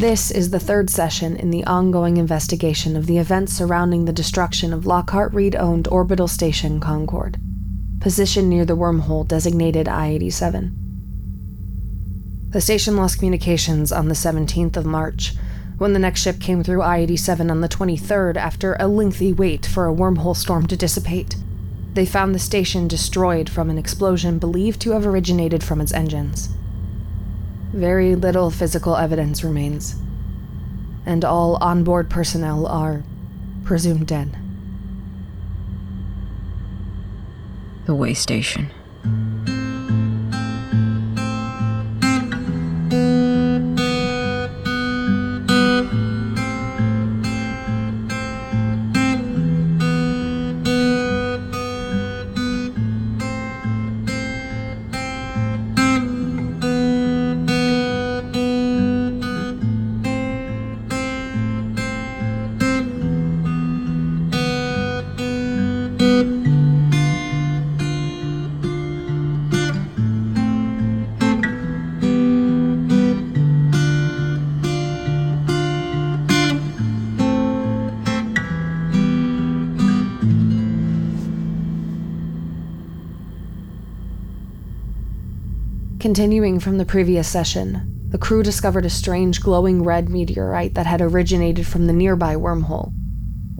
This is the third session in the ongoing investigation of the events surrounding the destruction of Lockhart Reed owned orbital station Concord, positioned near the wormhole designated I 87. The station lost communications on the 17th of March, when the next ship came through I 87 on the 23rd after a lengthy wait for a wormhole storm to dissipate. They found the station destroyed from an explosion believed to have originated from its engines. Very little physical evidence remains, and all onboard personnel are presumed dead. The Waystation. Continuing from the previous session, the crew discovered a strange glowing red meteorite that had originated from the nearby wormhole.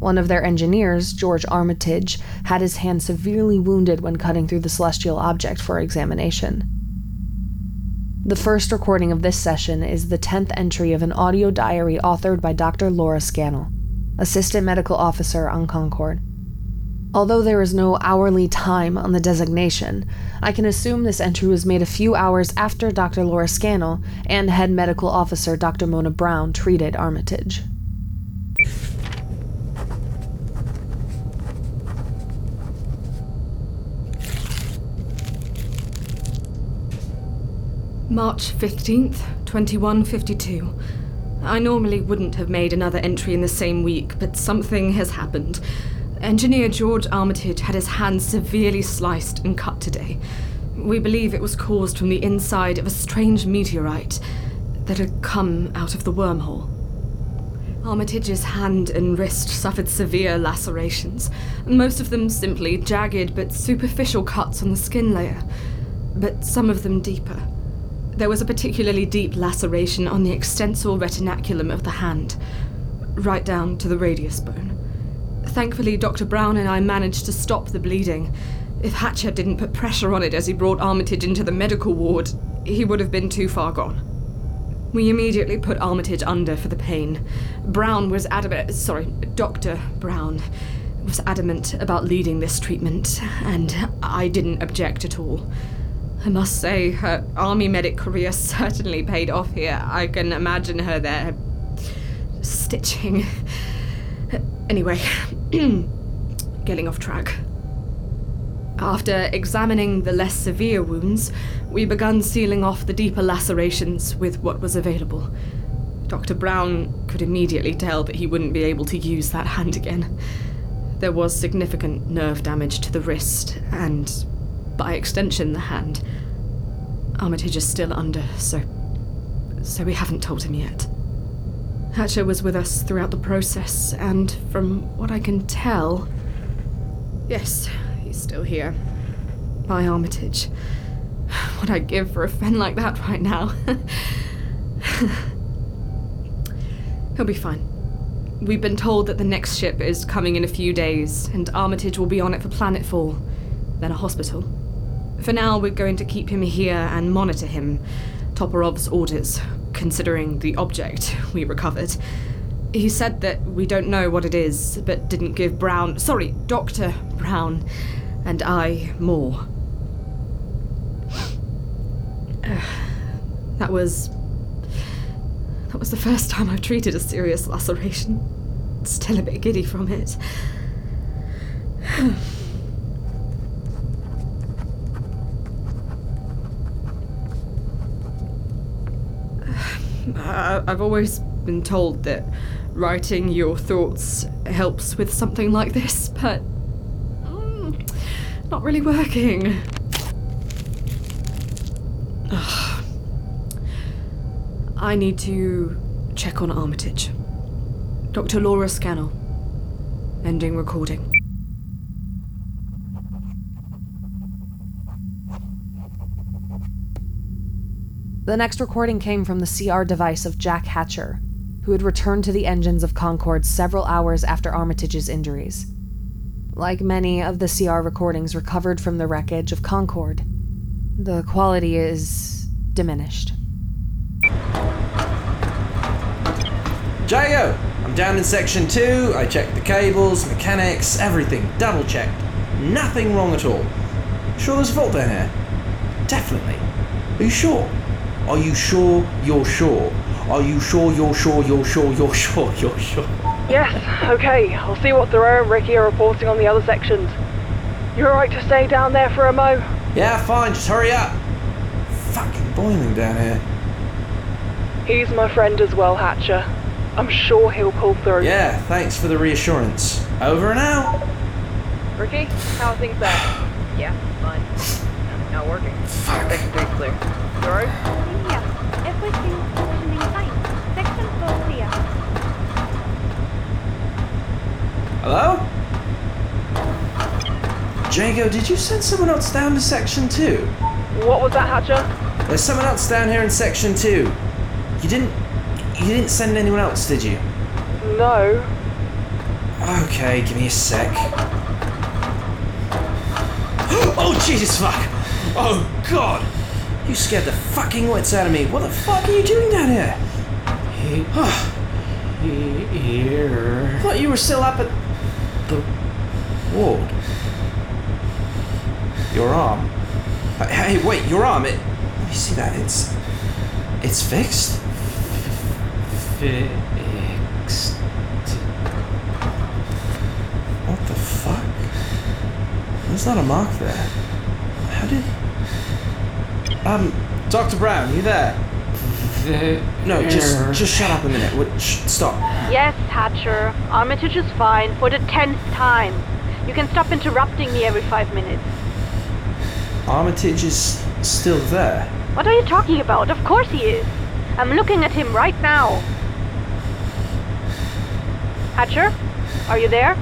One of their engineers, George Armitage, had his hand severely wounded when cutting through the celestial object for examination. The first recording of this session is the 10th entry of an audio diary authored by Dr. Laura Scannell, Assistant Medical Officer on Concord. Although there is no hourly time on the designation, I can assume this entry was made a few hours after Dr. Laura Scannell and Head Medical Officer Dr. Mona Braun treated Armitage. March 15th, 2152. I normally wouldn't have made another entry in the same week, but something has happened. Engineer George Armitage had his hand severely sliced and cut today. We believe it was caused from the inside of a strange meteorite that had come out of the wormhole. Armitage's hand and wrist suffered severe lacerations, most of them simply jagged but superficial cuts on the skin layer, but some of them deeper. There was a particularly deep laceration on the extensor retinaculum of the hand, right down to the radius bone. Thankfully, Dr. Braun and I managed to stop the bleeding. If Hatcher didn't put pressure on it as he brought Armitage into the medical ward, he would have been too far gone. We immediately put Armitage under for the pain. Braun was adamant, sorry, Dr. Braun was adamant about leading this treatment, and I didn't object at all. I must say, her army medic career certainly paid off here. I can imagine her there stitching. Anyway, getting off track. After examining the less severe wounds, we began sealing off the deeper lacerations with what was available. Dr. Braun could immediately tell that he wouldn't be able to use that hand again. There was significant nerve damage to the wrist, and by extension, the hand. Armitage is still under, so. so we haven't told him yet. Hatcher was with us throughout the process, and from what I can tell. Yes, he's still here. By Armitage. What I'd give for a fen like that right now. He'll be fine. We've been told that the next ship is coming in a few days, and Armitage will be on it for planetfall, then a hospital. For now, we're going to keep him here and monitor him. Toporov's orders, considering the object we recovered. He said that we don't know what it is, but didn't give Braun, sorry, Dr. Braun, and I more. That was. That was the first time I've treated a serious laceration. Still a bit giddy from it. Uh, I've always been told that writing your thoughts helps with something like this, but mm, not really working. Ugh. I need to check on Armitage. Dr. Laura Scannell. Ending recording. The next recording came from the CR device of Jack Hatcher, who had returned to the engines of Concord several hours after Armitage's injuries. Like many of the CR recordings recovered from the wreckage of Concord, the quality is diminished. Jago, I'm down in section two. I checked the cables, mechanics, everything, double checked. Nothing wrong at all. Sure there's a fault down here? Definitely. Are you sure? Are you sure you're sure? Are you sure you're sure you're sure you're sure you're sure? Yes, okay. I'll see what Thoreau and Rickey are reporting on the other sections. You're alright to stay down there for a mo? Yeah, fine, just hurry up. Fucking boiling down here. He's my friend as well, Hatcher. I'm sure he'll pull through. Yeah, thanks for the reassurance. Over and out. Rickey, how are things there? Yeah, fine. Not working. Fuck. Section three clear. Thoreau? Yeah, everything's functioning fine. Sections go clear. Hello? Jago, did you send someone else down to section two? What was that, Hatcher? There's someone else down here in section two. You didn't. You didn't send anyone else, did you? No. Okay, give me a sec. oh Jesus fuck! Oh God! You scared the fucking wits out of me. What the fuck are you doing down here? Ah. Here. I thought you were still up at the ward. Your arm. Hey, hey, wait, your arm. It. Let me see that. It's. It's fixed. Fixed. What the fuck? There's not a mark there. How did? Um, Doctor Braun, you there? No, just just shut up a minute. Wait, sh- stop. Yes, Hatcher. Armitage is fine for the tenth time. You can stop interrupting me every five minutes. Armitage is still there. What are you talking about? Of course he is. I'm looking at him right now. Hatcher, are you there?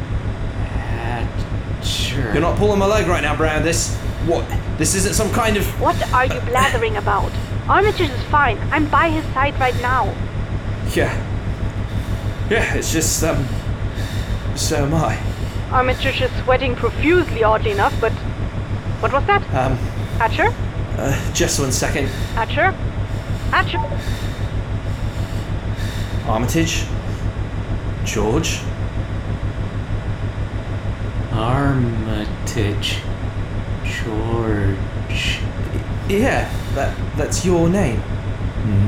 Hatcher. You're not pulling my leg right now, Braun. This what? This isn't some kind of. What are you blathering about? Armitage is fine. I'm by his side right now. Yeah. Yeah, it's just um. So am I. Armitage is sweating profusely, oddly enough, but. What was that? Um, Hatcher? uh, just one second. Hatcher? Hatcher? Armitage. George. Armitage. George. Yeah, that that's your name.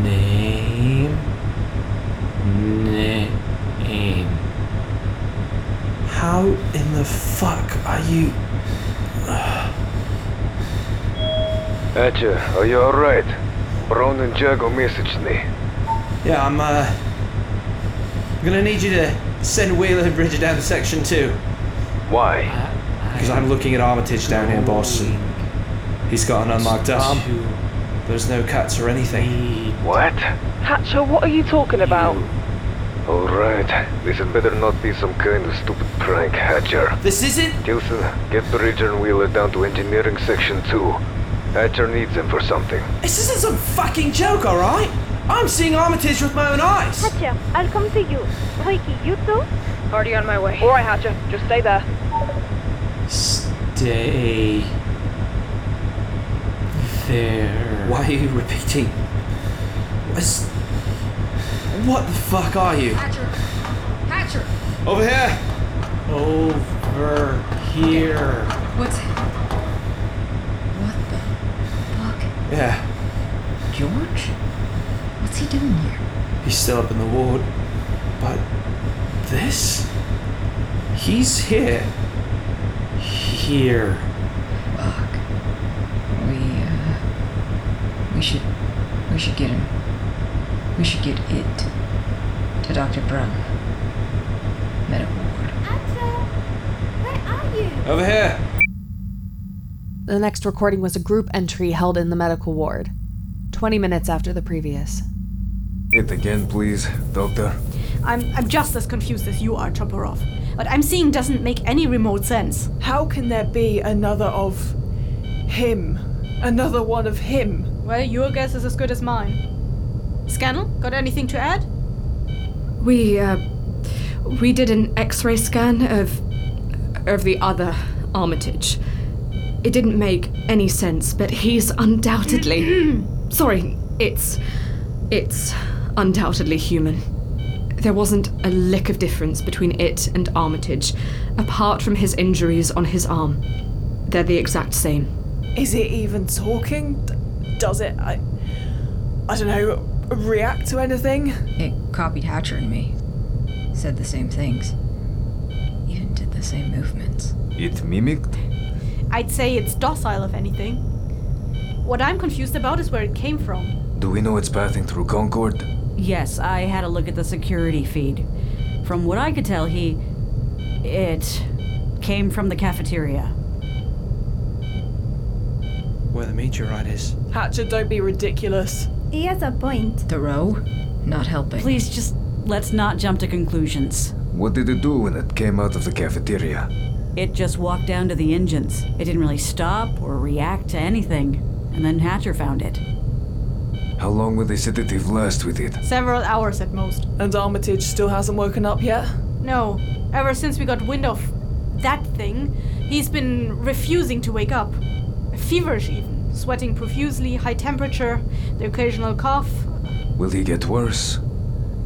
Name. Name. How in the fuck are you? Hatcher, are you alright? Braun and Jago messaged me. Yeah, I'm uh. I'm gonna need you to send Wheeler and Bridger down to section two. Why? Because I'm looking at Armitage down here, boss, and he's got an unmarked arm. There's no cuts or anything. What? Hatcher, what are you talking about? Alright, this had better not be some kind of stupid prank, Hatcher. This isn't. Tillson, get Bridger and Wheeler down to Engineering Section 2. Hatcher needs them for something. This isn't some fucking joke, alright? I'm seeing Armitage with my own eyes. Hatcher, I'll come to you. Rickey, you too? Already on my way. Alright, Hatcher, just stay there. Stay. There. Why are you repeating? What's... What the fuck are you? Hatcher! Hatcher! Over here! Over here. What's. What the fuck? Yeah, George? What's he doing here? he's still up in the ward. But this? He's here. Here. Fuck. We, uh. We should. We should get him. We should get it. To Dr. Braun. Medical ward. Hatcher, where are you? Over here. The next recording was a group entry held in the medical ward, 20 minutes after the previous. It again, please, Doctor. I'm, I'm just as confused as you are, Toporov. What I'm seeing doesn't make any remote sense. How can there be another of him? Another one of him? Well, your guess is as good as mine. Scannell, got anything to add? We, uh, we did an x ray scan of. of the other Armitage. It didn't make any sense, but he's undoubtedly. sorry, it's. it's undoubtedly human. There wasn't a lick of difference between it and Armitage, apart from his injuries on his arm. They're the exact same. Is it even talking? Does it, I, I don't know, react to anything? It copied Hatcher and me. Said the same things. Even did the same movements. It mimicked? I'd say it's docile, if anything. What I'm confused about is where it came from. Do we know it's passing through Concord? Yes, I had a look at the security feed. From what I could tell, he. It came from the cafeteria. Where the meteorite is. Hatcher, don't be ridiculous. He has a point. Thoreau? Not helping. Please just let's not jump to conclusions. What did it do when it came out of the cafeteria? It just walked down to the engines. It didn't really stop or react to anything. And then Hatcher found it. How long will the sedative last with it? Several hours at most. And Armitage still hasn't woken up yet? No, ever since we got wind of that thing, he's been refusing to wake up. Feverish, even. Sweating profusely, high temperature, the occasional cough. Will he get worse?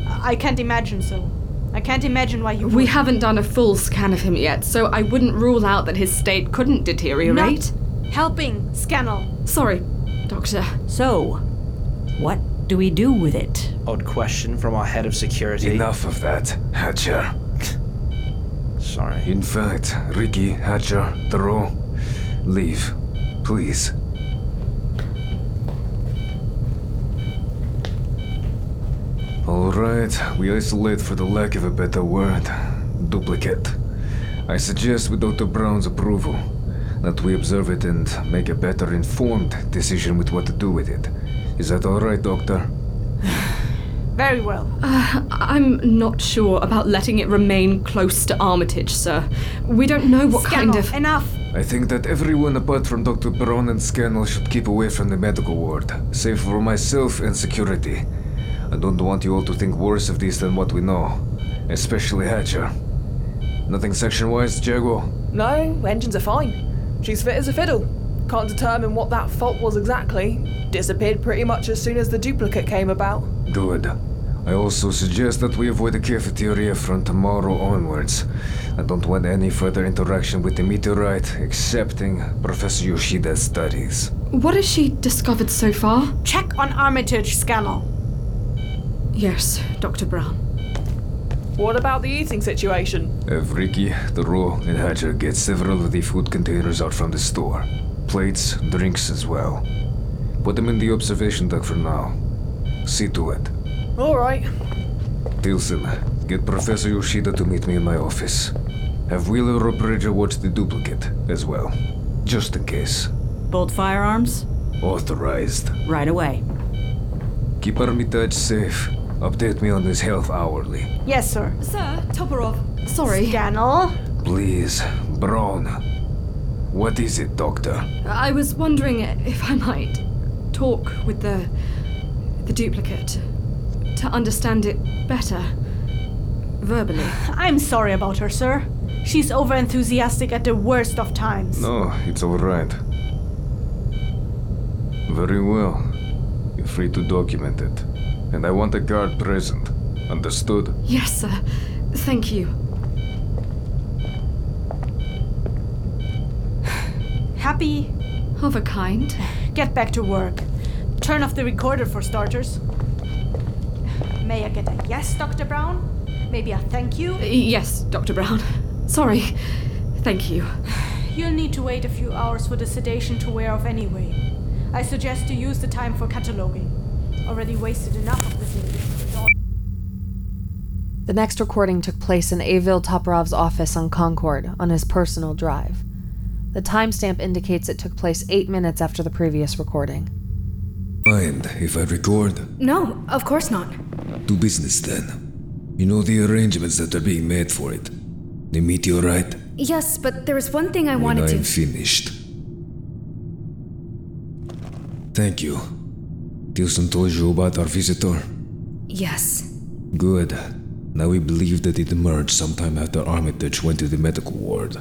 I can't imagine so. I can't imagine why he We would. haven't done a full scan of him yet, so I wouldn't rule out that his state couldn't deteriorate. Not helping, Scannell. Sorry, Doctor. So, what do we do with it? Odd question from our head of security. Enough of that, Hatcher. Sorry. In fact, Rickey, Hatcher, Thoreau, leave. Please. Alright, we isolate for the lack of a better word. Duplicate. I suggest, with Dr. Braun's approval, that we observe it and make a better informed decision with what to do with it. Is that alright, Doctor? Very well. Uh, I'm not sure about letting it remain close to Armitage, sir. We don't know what Scannell, kind of. enough. I think that everyone apart from Dr. Braun and Scannell should keep away from the medical ward, save for myself and security. I don't want you all to think worse of this than what we know, especially Hatcher. Nothing section wise, Jago? No, engines are fine. She's fit as a fiddle. Can't determine what that fault was exactly. Disappeared pretty much as soon as the duplicate came about. Good. I also suggest that we avoid the cafeteria from tomorrow onwards. I don't want any further interaction with the meteorite, excepting Professor Yoshida's studies. What has she discovered so far? Check on Armitage, Scannell. Yes, Dr. Braun. What about the eating situation? Have Rickey, Thoreau, and Hatcher get several of the food containers out from the store. Plates, drinks as well. Put them in the observation deck for now. See to it. Alright. Tillson, get Professor Yoshida to meet me in my office. Have Wheeler or Bridger watch the duplicate as well. Just in case. Both firearms? Authorized. Right away. Keep Armitage safe. Update me on his health hourly. Yes, sir. Sir, Toporov. Sorry. Scannell. Please, Braun. What is it, Doctor? I was wondering if I might talk with the the duplicate to understand it better verbally. I'm sorry about her, sir. She's overenthusiastic at the worst of times. No, it's alright. Very well. You're free to document it. And I want a guard present. Understood? Yes, sir. Thank you. Happy? Of a kind. Get back to work. Turn off the recorder for starters. May I get a yes, Dr. Braun? Maybe a thank you? Yes, Dr. Braun. Sorry. Thank you. You'll need to wait a few hours for the sedation to wear off anyway. I suggest you use the time for cataloging. Already wasted enough of the day. The next recording took place in Avel Toporov's office on Concord on his personal drive. The timestamp indicates it took place eight minutes after the previous recording. Mind if I record? No, of course not. Do business then. You know the arrangements that are being made for it. The meteorite? Yes, but there was one thing I when wanted I'm to. finished. Thank you. Tillson told you about our visitor? Yes. Good. Now we believe that it emerged sometime after Armitage went to the medical ward.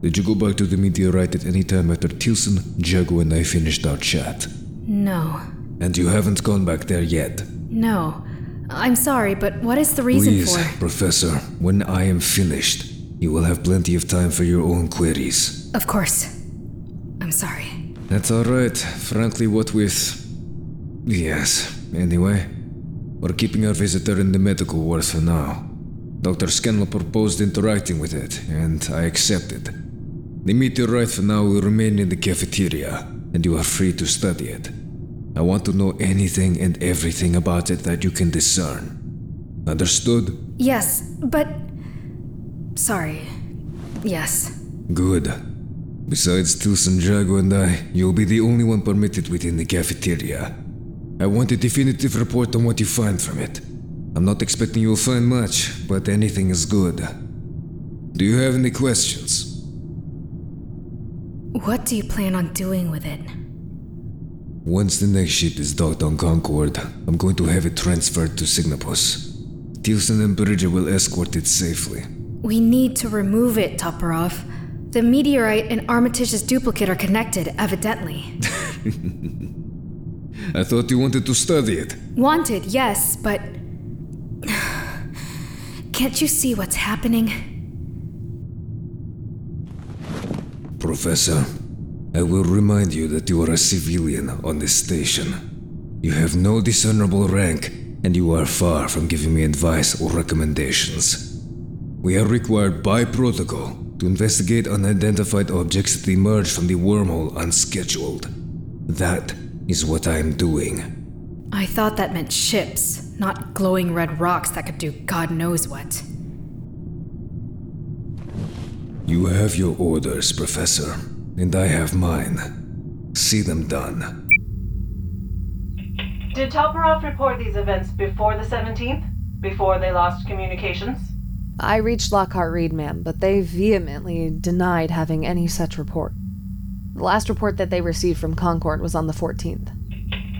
Did you go back to the meteorite at any time after Tillson, Jago, and I finished our chat? No. And you haven't gone back there yet? No. I'm sorry, but what is the reason Please, for. Professor, when I am finished, you will have plenty of time for your own queries. Of course. I'm sorry. That's alright. Frankly, what with. Yes, anyway. We're keeping our visitor in the medical ward for now. Dr. Scannell proposed interacting with it, and I accepted. The meteorite for now will remain in the cafeteria, and you are free to study it. I want to know anything and everything about it that you can discern. Understood? Yes, but. Sorry. Yes. Good. Besides Tillson, Jago, and I, you'll be the only one permitted within the cafeteria. I want a definitive report on what you find from it. I'm not expecting you'll find much, but anything is good. Do you have any questions? What do you plan on doing with it? Once the next ship is docked on Concord, I'm going to have it transferred to Signapus. Tillson and Bridger will escort it safely. We need to remove it, Toporov. The meteorite and Armitage's duplicate are connected, evidently. I thought you wanted to study it. Wanted, yes, but. Can't you see what's happening? Professor, I will remind you that you are a civilian on this station. You have no discernible rank, and you are far from giving me advice or recommendations. We are required by protocol to investigate unidentified objects that emerge from the wormhole unscheduled. That is what I am doing. I thought that meant ships, not glowing red rocks that could do God knows what. You have your orders, Professor, and I have mine. See them done. Did Toporov report these events before the 17th? Before they lost communications? I reached Lockhart Reed, ma'am, but they vehemently denied having any such report. The last report that they received from Concord was on the 14th.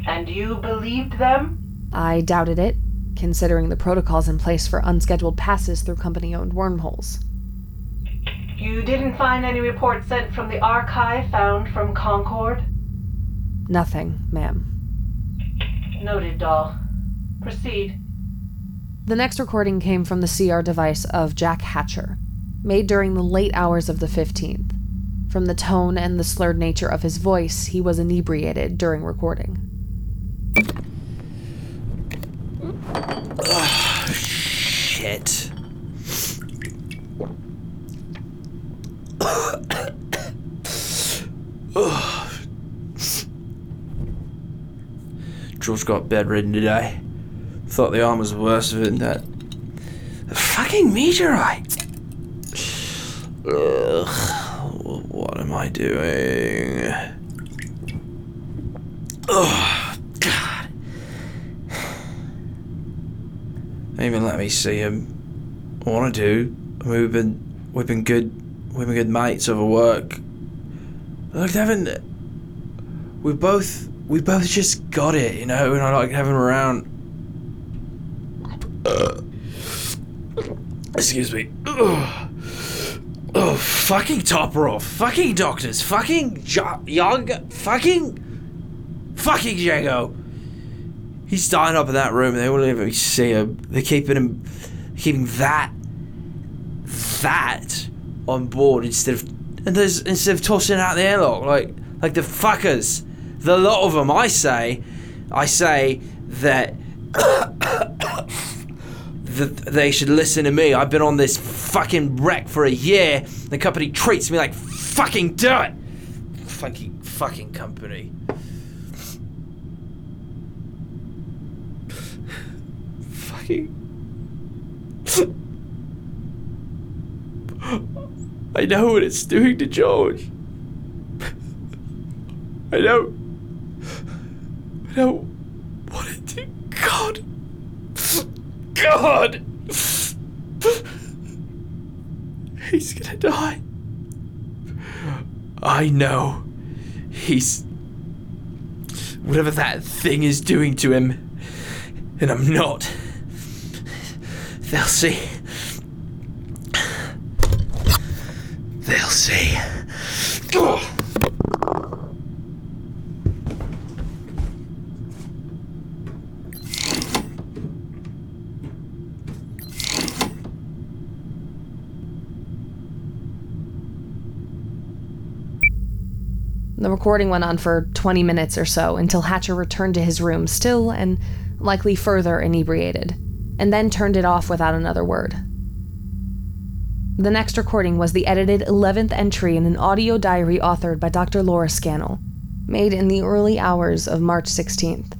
And you believed them? I doubted it, considering the protocols in place for unscheduled passes through company owned wormholes. You didn't find any reports sent from the archive found from Concord? Nothing, ma'am. Noted, Dahl. Proceed. The next recording came from the CR device of Jack Hatcher, made during the late hours of the 15th. From the tone and the slurred nature of his voice, he was inebriated during recording. Ugh, shit. Ugh. George got bedridden today. Thought the arm was worse than that. The fucking meteorite! Ugh. What am I doing? Ugh. God. Don't even let me see him. I want to do. I mean, we've been we've been good we've been good mates over work. Look, Devin, we both we both just got it, you know, and I like having around. Uh, excuse me. Ugh. Oh, fucking Toporov. Fucking doctors. Fucking jo- young. Fucking. Fucking Jago. He's dying up in that room they won't even see him. They're keeping him. keeping that. that on board instead of. And there's, instead of tossing out the airlock. Like, like the fuckers. The lot of them, I say. I say that. that they should listen to me. I've been on this fucking wreck for a year. The company treats me like fucking dirt. Fucking fucking company. fucking. I know what it's doing to George. I don't. I don't want to. God. God! He's gonna die. I know. He's. Whatever that thing is doing to him. And I'm not. They'll see. They'll see. The recording went on for 20 minutes or so until Hatcher returned to his room, still and likely further inebriated, and then turned it off without another word. The next recording was the edited 11th entry in an audio diary authored by Dr. Laura Scannell, made in the early hours of March 16th.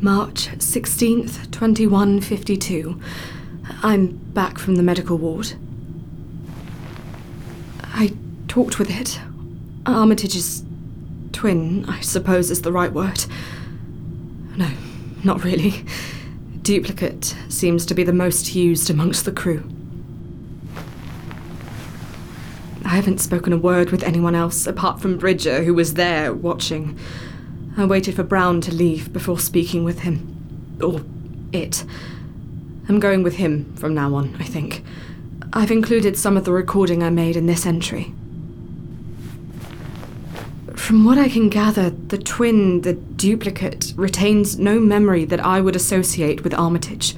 March 16th, 2152. I'm back from the medical ward. Talked with it. Armitage's twin, I suppose is the right word. No, not really. Duplicate seems to be the most used amongst the crew. I haven't spoken a word with anyone else apart from Bridger, who was there watching. I waited for Braun to leave before speaking with him. Or it. I'm going with him from now on, I think. I've included some of the recording I made in this entry. From what I can gather, the twin, the duplicate, retains no memory that I would associate with Armitage,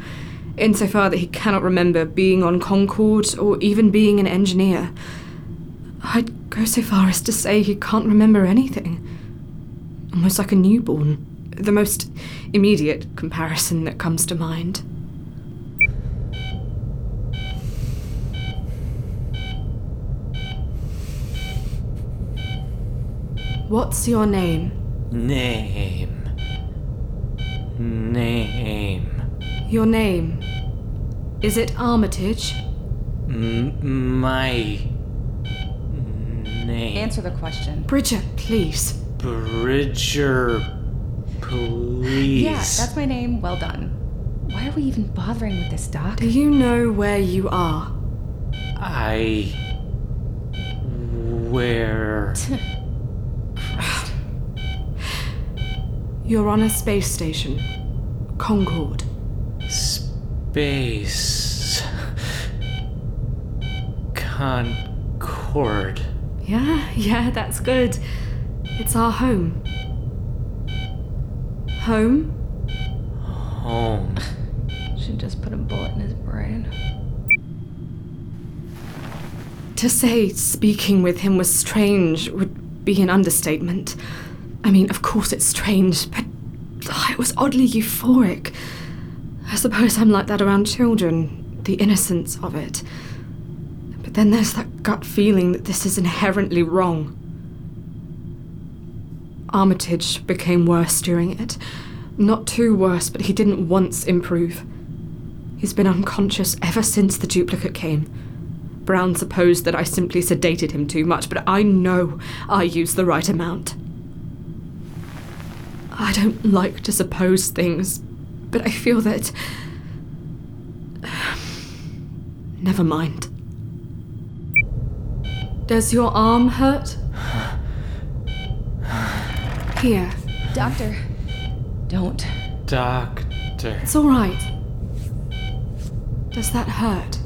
insofar that he cannot remember being on Concord or even being an engineer. I'd go so far as to say he can't remember anything. Almost like a newborn. The most immediate comparison that comes to mind. What's your name? Name. Name. Your name. Is it Armitage? M- my. Name. Answer the question. Bridger, please. Bridger. Please. Yeah, that's my name. Well done. Why are we even bothering with this, Doc? Do you know where you are? I. Where. You're on a space station. Concord. Space. Concord. Yeah, yeah, that's good. It's our home. Home? Home. Should just put a bullet in his brain. To say speaking with him was strange would be an understatement. I mean, of course it's strange, but ah, I was oddly euphoric. I suppose I'm like that around children, the innocence of it. But then there's that gut feeling that this is inherently wrong. Armitage became worse during it. Not too worse, but he didn't once improve. He's been unconscious ever since the duplicate came. Braun supposed that I simply sedated him too much, but I know I used the right amount. I don't like to suppose things, but I feel that. Never mind. Does your arm hurt? Here. Doctor. Don't. Doctor. It's all right. Does that hurt?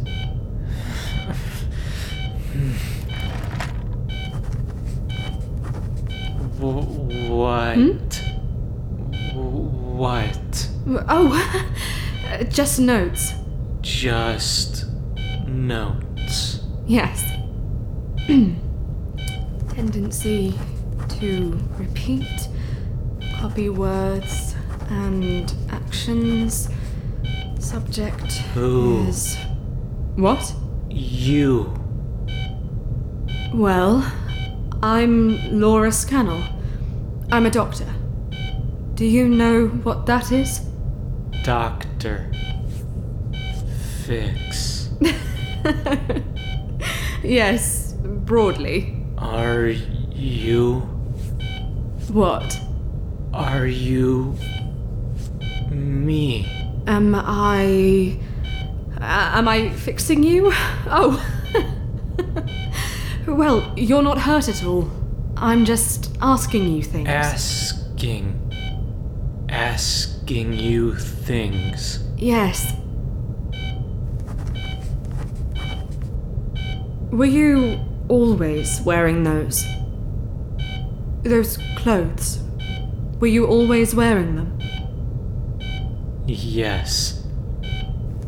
What? Hmm? What? Oh, just notes. Just notes. Yes. Tendency to repeat, copy words and actions. Subject Who? is. What? You. Well, I'm Laura Scannell. I'm a doctor. Do you know what that is? Doctor. Fix. yes, broadly. Are you. What? Are you. me? Am I. Uh, am I fixing you? Oh. well, you're not hurt at all. I'm just asking you things. Asking. Asking you things. Yes. Were you always wearing those? Those clothes? Were you always wearing them? Yes.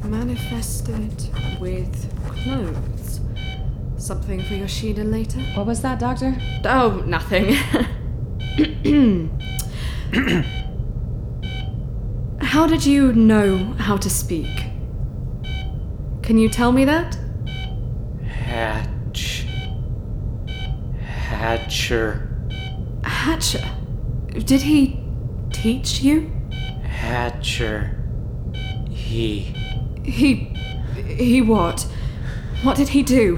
Manifested with clothes. Something for Yoshida later? What was that, Doctor? Oh, nothing. how did you know how to speak? Can you tell me that? Hatch. Hatcher. Hatcher? Did he teach you? Hatcher. He. He. He what? What did he do?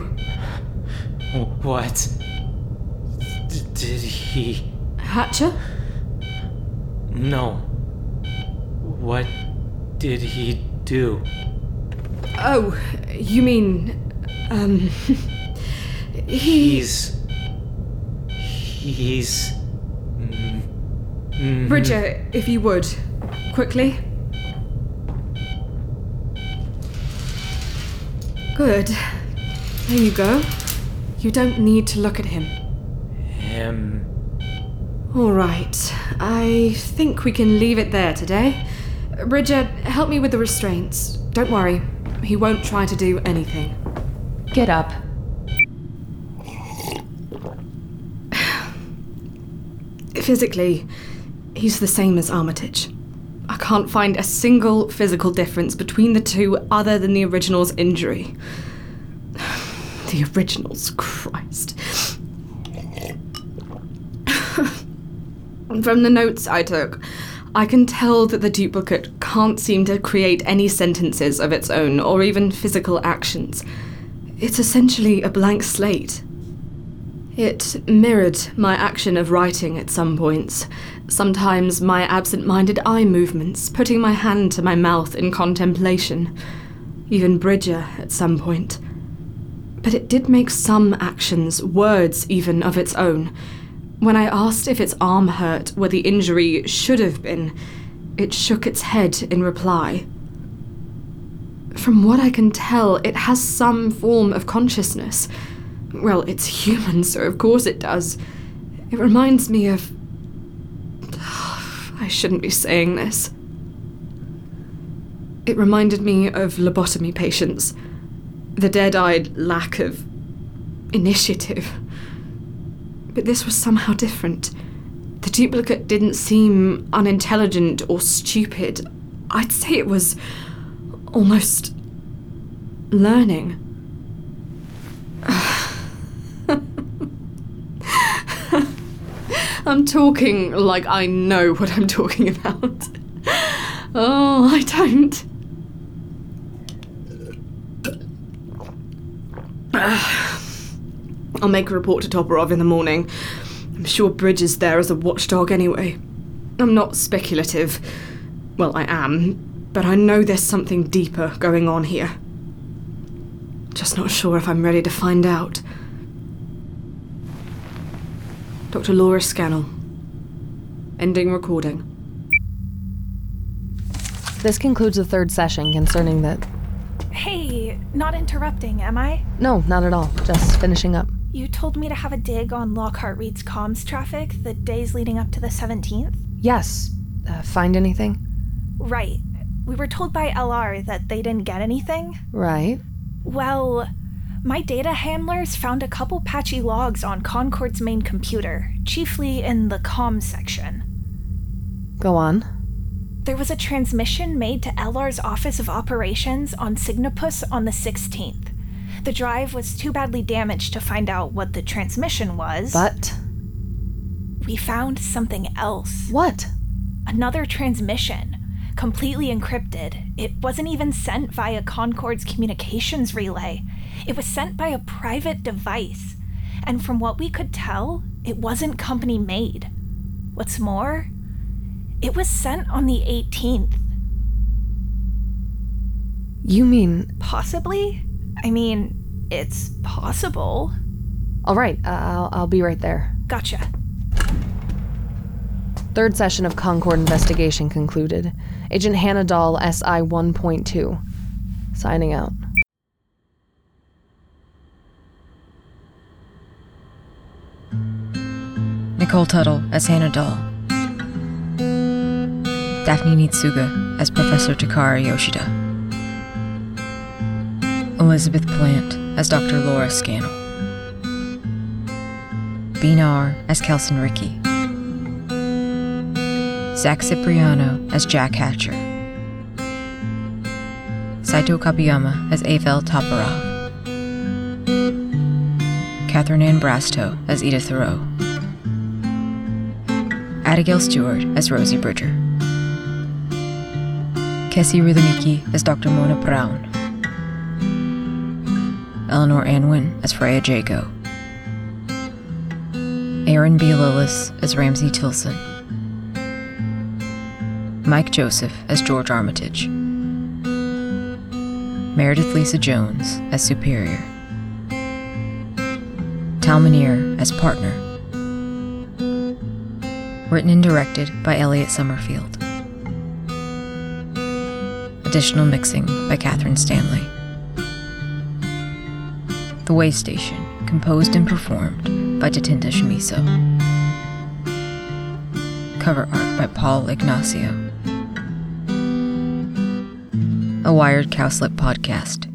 What? D- did he. Hatcher? No. What did he do? Oh, you mean. Um. he. He's. He's. mm, mm, Bridger, if you would. Quickly. Good. There you go. You don't need to look at him. Him. All right. I think we can leave it there today. Bridger, help me with the restraints. Don't worry. He won't try to do anything. Get up. Physically, he's the same as Armitage. I can't find a single physical difference between the two other than the original's injury. The original's, Christ. From the notes I took, I can tell that the duplicate can't seem to create any sentences of its own or even physical actions. It's essentially a blank slate. It mirrored my action of writing at some points, sometimes my absent minded eye movements, putting my hand to my mouth in contemplation, even Bridger at some point. But it did make some actions, words even, of its own. When I asked if its arm hurt where the injury should have been, it shook its head in reply. From what I can tell, it has some form of consciousness. Well, it's human, so of course it does. It reminds me of. I shouldn't be saying this. It reminded me of lobotomy patients. The dead eyed lack of initiative. But this was somehow different. The duplicate didn't seem unintelligent or stupid. I'd say it was almost learning. I'm talking like I know what I'm talking about. Oh, I don't. I'll make a report to Toporov in the morning. I'm sure Bridger is there as a watchdog anyway. I'm not speculative. Well, I am, but I know there's something deeper going on here. Just not sure if I'm ready to find out. Dr. Laura Scannell. Ending recording. This concludes the third session concerning the. Hey, not interrupting, am I? No, not at all. Just finishing up. You told me to have a dig on Lockhart Reed's comms traffic the days leading up to the 17th? Yes. Uh, find anything? Right. We were told by LR that they didn't get anything. Right. Well, my data handlers found a couple patchy logs on Concord's main computer, chiefly in the comms section. Go on. There was a transmission made to LR's Office of Operations on Signapus on the 16th. The drive was too badly damaged to find out what the transmission was. But. We found something else. What? Another transmission. Completely encrypted. It wasn't even sent via Concord's communications relay. It was sent by a private device, and from what we could tell, it wasn't company made. What's more, it was sent on the 18th. You mean. Possibly? I mean, it's possible. All right, uh, I'll, I'll be right there. Gotcha. Third session of Concord investigation concluded. Agent Hannah Dahl, SI 1.2. Signing out. Nicole Tuttle as Hannah Dahl. Daphne Nitsuga as Professor Takara Yoshida. Elizabeth Plant as Dr. Laura Scannell. B. Narr as Kelson Rickey. Zach Cipriano as Jack Hatcher. Saito Kabuyama as Avel Toporov. Katherine Anne Brastow as Edith Thoreau. Addigale Stewart as Rosie Bridger. Kessi Riliniki as Dr. Mona Braun. Eleanor Anwen as Freya Jago. Erin B. Lillis as Ramsey Tillson. Mike Joseph as George Armitage. Meredith Lisa Jones as Superior. Tal as Partner. Written and directed by Elliot Somerfield. Additional mixing by Kathryn Stanley. The Waystation, composed and performed by Tatenda Shamiso. Cover art by Paul Ignacio. A Wired Cowslip podcast.